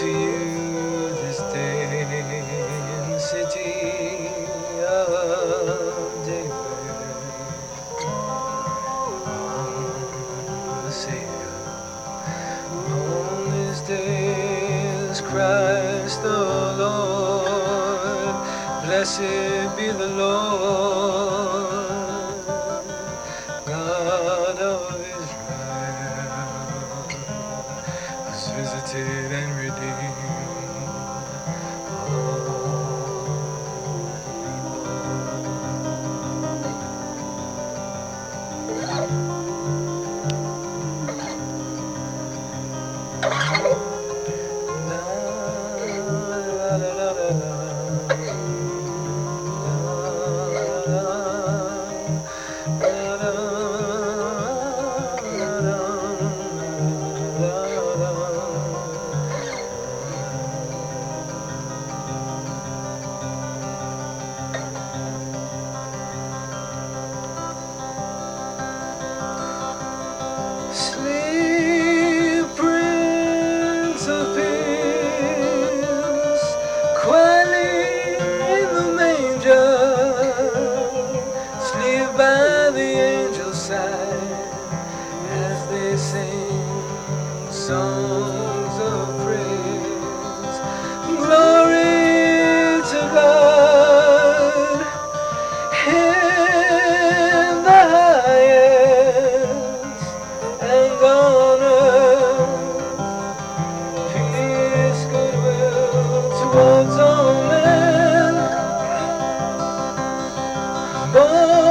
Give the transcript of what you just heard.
To you this day in the city of David. The Savior. On this day is Christ the Lord. Blessed be the Lord hesitate and redeem. songs of praise. Glory to God in the highest, and on earth peace, goodwill towards all men. But